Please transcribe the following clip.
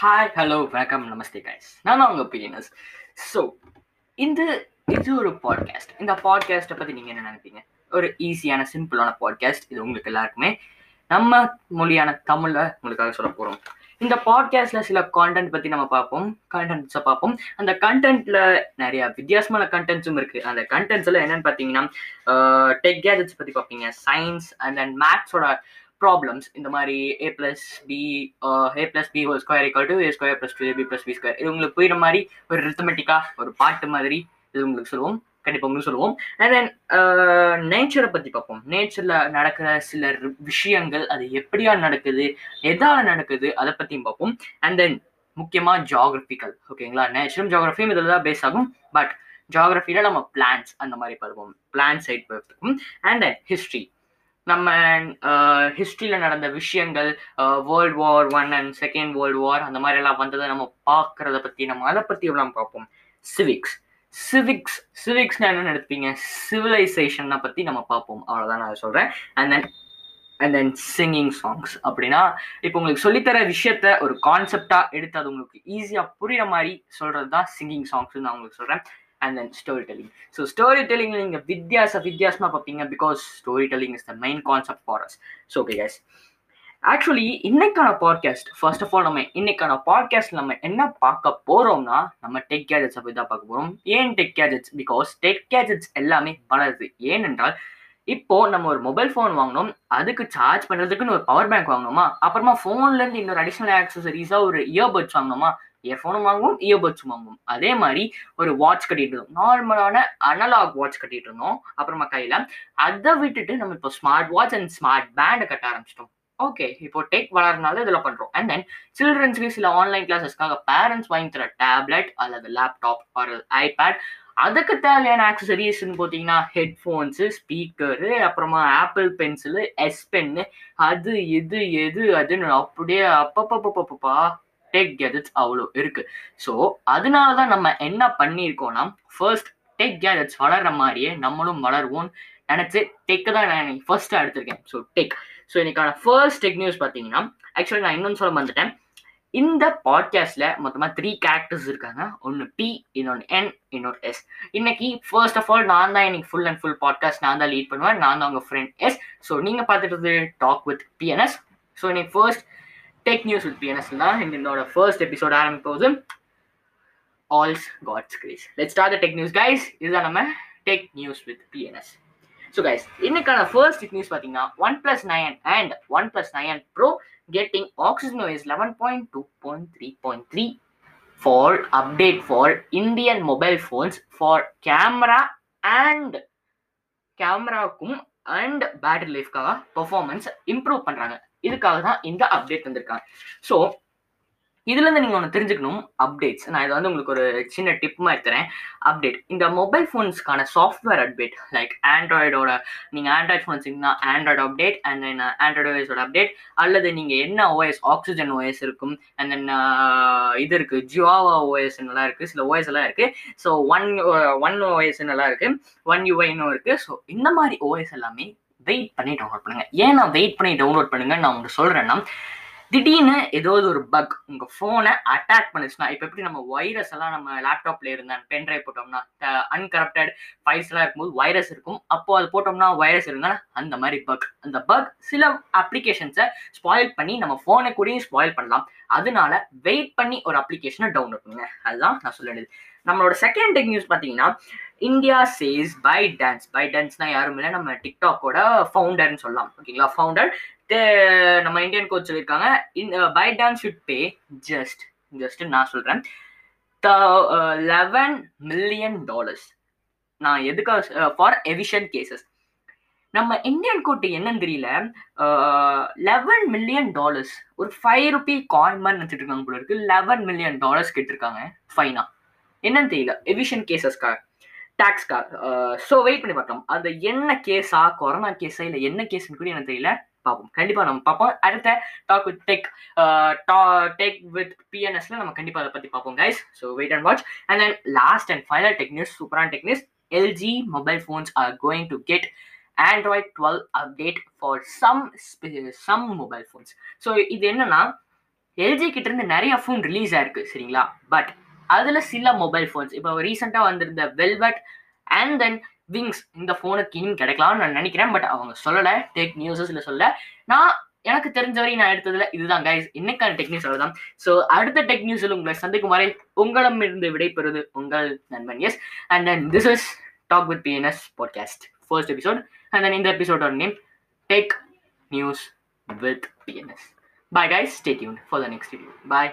Hi hello வணக்கம் நமஸ்தே guys நான் அவங்க உங்கள் ஸோ இந்த இது ஒரு பாட்காஸ்ட் இந்த பாட்காஸ்ட்டை பற்றி நீங்கள் என்ன நினைப்பீங்க? ஒரு ஈஸியான சிம்பிளான பாட்காஸ்ட் இது உங்களுக்கு எல்லாருக்குமே. நம்ம மொழியான தமிழில் உங்களுக்காக சொல்ல போகிறோம் இந்த பாட்காஸ்ட்ல சில கான்டென்ட் பற்றி நம்ம பார்ப்போம். கண்டென்ட்ஸை பார்ப்போம். அந்த கண்டென்ட்டில் நிறைய வித்தியாசமான கண்டென்ட்ஸும் இருக்குது அந்த கண்டென்ட்ஸில் என்னென்னு பார்த்தீங்கன்னா டெக் கேஜெட்ஸ் பற்றி பார்ப்பீங்க. சயின்ஸ் அண்ட் தென் மேத்ஸோட ப்ராப்ளம்ஸ் இந்த மாதிரி A plus B A plus B whole square equal to A square plus two AB plus B square இது உங்களுக்கு புரியுற மாதிரி ஒரு ரித்தமெட்டிக்காக ஒரு பாட்டு மாதிரி இது உங்களுக்கு சொல்லுவோம். கண்டிப்பாக உங்களுக்கு சொல்லுவோம். அண்ட் தென் நேச்சரை பற்றி பார்ப்போம். நேச்சரில் நடக்கிற சில விஷயங்கள் அது எப்படியா நடக்குது எதால் நடக்குது அதை பற்றியும் பார்ப்போம். அண்ட் தென் முக்கியமாக ஜாகிரபிக்கல் ஓகேங்களா நேச்சரும் ஜாகிரஃபியும் இதில் தான் பேஸ் ஆகும். பட் ஜாகிரபியில் நம்ம பிளான்ஸ் அந்த மாதிரி பார்ப்போம். பிளான் சைட் பார்த்துக்கும் அண்ட் தென் ஹிஸ்ட்ரி நம்ம ஹிஸ்ட்ரியில் நடந்த விஷயங்கள் world war one and second world war அந்த மாதிரி எல்லாம் வந்ததை நம்ம பார்க்கறத பற்றி நம்ம அதை பற்றி எல்லாம் பார்ப்போம்? சிவிக்ஸ் சிவிக்ஸ் சிவிக்ஸ்னா என்ன எடுத்துப்பீங்க சிவிலைசேஷனை பற்றி நம்ம பார்ப்போம். அவ்வளோதான் நான் சொல்கிறேன் and then and then singing songs அப்படின்னா இப்போ உங்களுக்கு சொல்லித்தர விஷயத்த ஒரு கான்செப்டாக எடுத்து அது உங்களுக்கு ஈஸியாக புரியுற மாதிரி சொல்கிறது தான் சிங்கிங் சாங்ஸ்ன்னு நான் உங்களுக்கு சொல்கிறேன் and then story telling so story telling நீங்கள் வித்தியாச வித்தியாசமாக பார்ப்பீங்க because story telling is the main concept for us so okay guys actually இன்னைக்கான பாட்காஸ்ட் ஃபர்ஸ்ட் ஆஃப் ஆல் நம்ம இன்னைக்கான பாட்காஸ்ட் நம்ம என்ன பார்க்க போறோம்னா நம்ம டெக் கேஜெட்ஸை பற்றி தான் பார்க்க போறோம். ஏன் tech gadgets because tech gadgets எல்லாமே வளருது. ஏனென்றால் இப்போ நம்ம ஒரு மொபைல் ஃபோன் வாங்கினோம். அதுக்கு சார்ஜ் பண்றதுக்குன்னு ஒரு பவர் பேங்க் வாங்கினோமா? அப்புறமா ஃபோன்ல இருந்து இன்னொரு அடிஷ்னல் ஆக்சசரிஸாக ஒரு இயர்பட்ஸ் வாங்கணுமா இயர்ஃபோனும் வாங்குவோம் இயர்பட்ஸும் வாங்குவோம். அதே மாதிரி ஒரு வாட்ச் கட்டிட்டு இருந்தோம். நார்மலான அனலாக் வாட்ச் கட்டிட்டு இருந்தோம் அப்புறமா கையில. அதை விட்டுட்டு நம்ம இப்போ ஸ்மார்ட் வாட்ச் அண்ட் ஸ்மார்ட் பேண்டை கட்ட ஆரம்பிச்சிட்டோம். ஓகே இப்போ டெக் வளர்றதுனால இதில் பண்ணுறோம் அண்ட் தென் சில்ட்ரன்ஸ்க்கு சில ஆன்லைன் கிளாஸஸ்க்காக பேரண்ட்ஸ் வாங்கி தர டேப்லெட் அல்லது லேப்டாப் ஒரு ஐபேட் அதுக்கு தேவையான ஆக்சசரிஸ்ன்னு பார்த்தீங்கன்னா ஹெட்ஃபோன்ஸு ஸ்பீக்கரு அப்புறமா ஆப்பிள் பென்சிலு எஸ் பென்னு அது இது எது அதுன்னு அப்படியே அப்பப்பப்பப்பப்பா டெக் கேஜெட்ஸ் அவ்வளோ இருக்கு. ஸோ அதனால தான் நம்ம என்ன பண்ணியிருக்கோம்னா ஃபர்ஸ்ட் டெக் கேஜெட்ஸ் வளர்ற மாதிரியே நம்மளும் வளருவோம் நினச்சி டெக்கு தான் நான் ஃபர்ஸ்ட்டாக எடுத்திருக்கேன். ஸோ டெக் ஸோ இன்னைக்கான ஃபர்ஸ்ட் டெக் நியூஸ் பார்த்தீங்கன்னா ஆக்சுவலி நான் இன்னொன்று சொல்ல வந்துட்டேன் இந்த பாட்காஸ்ட்ல மொத்தமாக த்ரீ கேரக்டர்ஸ் இருக்காங்க. ஒன்று பி இன்னொன்று என் இன்னொரு எஸ் இன்னைக்கு ஃபர்ஸ்ட் ஆஃப் ஆல் நான் தான் இன்னைக்கு ஃபுல் அண்ட் ஃபுல் பாட்காஸ்ட் நான் தான் லீட் பண்ணுவேன். நான் தான் உங்கள் ஃப்ரெண்ட் எஸ் ஸோ நீங்கள் பார்த்துட்டு டாக் வித் பிஎன்எஸ் ஸோ இன்னைக்கு first tech news with BNS தான். என்னோட ஃபர்ஸ்ட் எபிசோட் ஆரம்பிக்க போகுது all's God's grace let start the tech news guys இதுதான் நம்ம tech news with BNS so guys இன்னைக்கான ஃபர்ஸ்ட் டெக் நியூஸ் பார்த்தீங்கன்னா OnePlus nine and OnePlus nine pro getting oxygen OS eleven point two point three point three for update for Indian mobile phones for camera and கேமராவுக்கும் and battery லைஃப்காக performance improve பண்ணுறாங்க இதுக்காக தான் இந்த update வந்திருக்காங்க. So இதுலேருந்து நீங்கள் ஒன்று தெரிஞ்சுக்கணும் அப்டேட்ஸ் நான் இதை வந்து உங்களுக்கு ஒரு சின்ன டிப் மாதிரி தரேன். அப்டேட் இந்த மொபைல் ஃபோன்ஸ்க்கான சாஃப்ட்வேர் அப்டேட் லைக் ஆண்ட்ராய்டோட நீங்கள் Android phone Android update and then Android ஓஎஸோட update அல்லது நீங்கள் என்ன ஓஎஸ் ஆக்சிஜன் ஓஎஸ் இருக்கும் அண்ட் தென் uh, இது இருக்குது ஜியோவா ஓஎஸ் நல்லா இருக்குது சில ஓஎஸ் எல்லாம் இருக்குது ஸோ ஒன் ஒன் ஓஎஸ் நல்லா இருக்குது ஒன் யூஐனும் இருக்குது ஸோ இந்த மாதிரி ஓஎஸ் எல்லாமே வெயிட் பண்ணி டவுன்லோட் பண்ணுங்க. ஏன் நான் வெயிட் பண்ணி டவுன்லோட் பண்ணுங்க? நான் உங்களுக்கு சொல்றேன்னா திடீர்னு ஏதாவது ஒரு பக் உங்க ஃபோனை அட்டாக் பண்ணுச்சுன்னா இப்போ எப்படி நம்ம வைரஸ் எல்லாம் நம்ம லேப்டாப்ல இருந்தா பென்ட்ரைவ் போட்டோம்னா அன்கரப்டட் ஃபைல்ஸ் எல்லாம் இருக்கும்போது வைரஸ் இருக்கும். அப்போ அது போட்டோம்னா வைரஸ் இருந்தா அந்த மாதிரி பக் அந்த பக் சில அப்ளிகேஷன்ஸை ஸ்பாயில் பண்ணி நம்ம ஃபோனை கூடயும் ஸ்பாயில் பண்ணலாம். அதனால வெயிட் பண்ணி ஒரு அப்ளிகேஷனை டவுன்லோட் பண்ணுங்க. அதுதான் நான் சொல்ல வேண்டியது. நம்மளோட செகண்ட் டெக் நியூஸ் பார்த்தீங்கன்னா இந்தியா சேஸ் பை டான்ஸ் பை டான்ஸ்னா யாரும் இல்லை நம்ம டிக்டாக்கோட ஃபவுண்டர்னு சொல்லலாம். ஓகேங்களா? ஃபவுண்டர் நம்ம இந்தியன் கோச் சொல்லியிருக்காங்க. ByteDance should pay just just நான் சொல்கிறேன் லெவன் மில்லியன் டாலர்ஸ் நான் எதுக்காக ஃபார் எவிஷன் கேசஸ் நம்ம இந்தியன் கோட்டு என்னன்னு தெரியல. லெவன் மில்லியன் டாலர்ஸ் ஒரு ஃபைவ் ருபி காயின் மாதிரி நினச்சிட்டு இருக்காங்க போல இருக்கு. லெவன் மில்லியன் டாலர்ஸ் கேட்டிருக்காங்க. ஃபைனா என்னன்னு தெரியல. எவிஷன் கேசஸ்க்காக டாக்ஸ்க்காக ஸோ வெயிட் பண்ணி பார்க்கலாம் அது என்ன கேஸா கொரோனா கேஸா இல்லை என்ன கேஸ்னு கூட எனக்கு தெரியல. பார்ப்போம். கண்டிப்பா நம்ம பார்ப்போம். அடுத்த talk with tech tech with பிஎன்எஸ்ல நம்ம கண்டிப்பாக அதை பற்றி பார்ப்போம் guys so wait and watch and then last and final tech சூப்பரான tech news LG mobile phones are going to get Android twelve update for some some mobile phones so இது என்னன்னா LG கிட்ட இருந்து நிறைய ஃபோன் ரிலீஸ் ஆயிருக்கு சரிங்களா? But அதுல சில மொபைல் ஃபோன்ஸ் இப்போ ரீசெண்டா வந்திருந்த வெல்வெட் அண்ட் தென் விங்ஸ் இந்த ஃபோனுக்கு இன்னும் கிடைக்கலாம்னு நான் நினைக்கிறேன். பட் அவங்க சொல்லலை. டெக் நியூஸஸ்ல சொல்ல நான் எனக்கு தெரிஞ்ச வரை நான் எடுத்ததுல இதுதான் கைஸ் இன்னைக்கான டெக் நியூஸ் அவ்வளவுதான். ஸோ அடுத்த டெக் நியூஸில் உங்களை சந்திக்கும் வரை உங்களிடமிருந்து விடைபெறுவது உங்கள் நண்பன். Yes and then this is talk with BNS podcast first episode and then இந்த எபிசோடோட name tech news with BNS bye guys stay tuned for the next video bye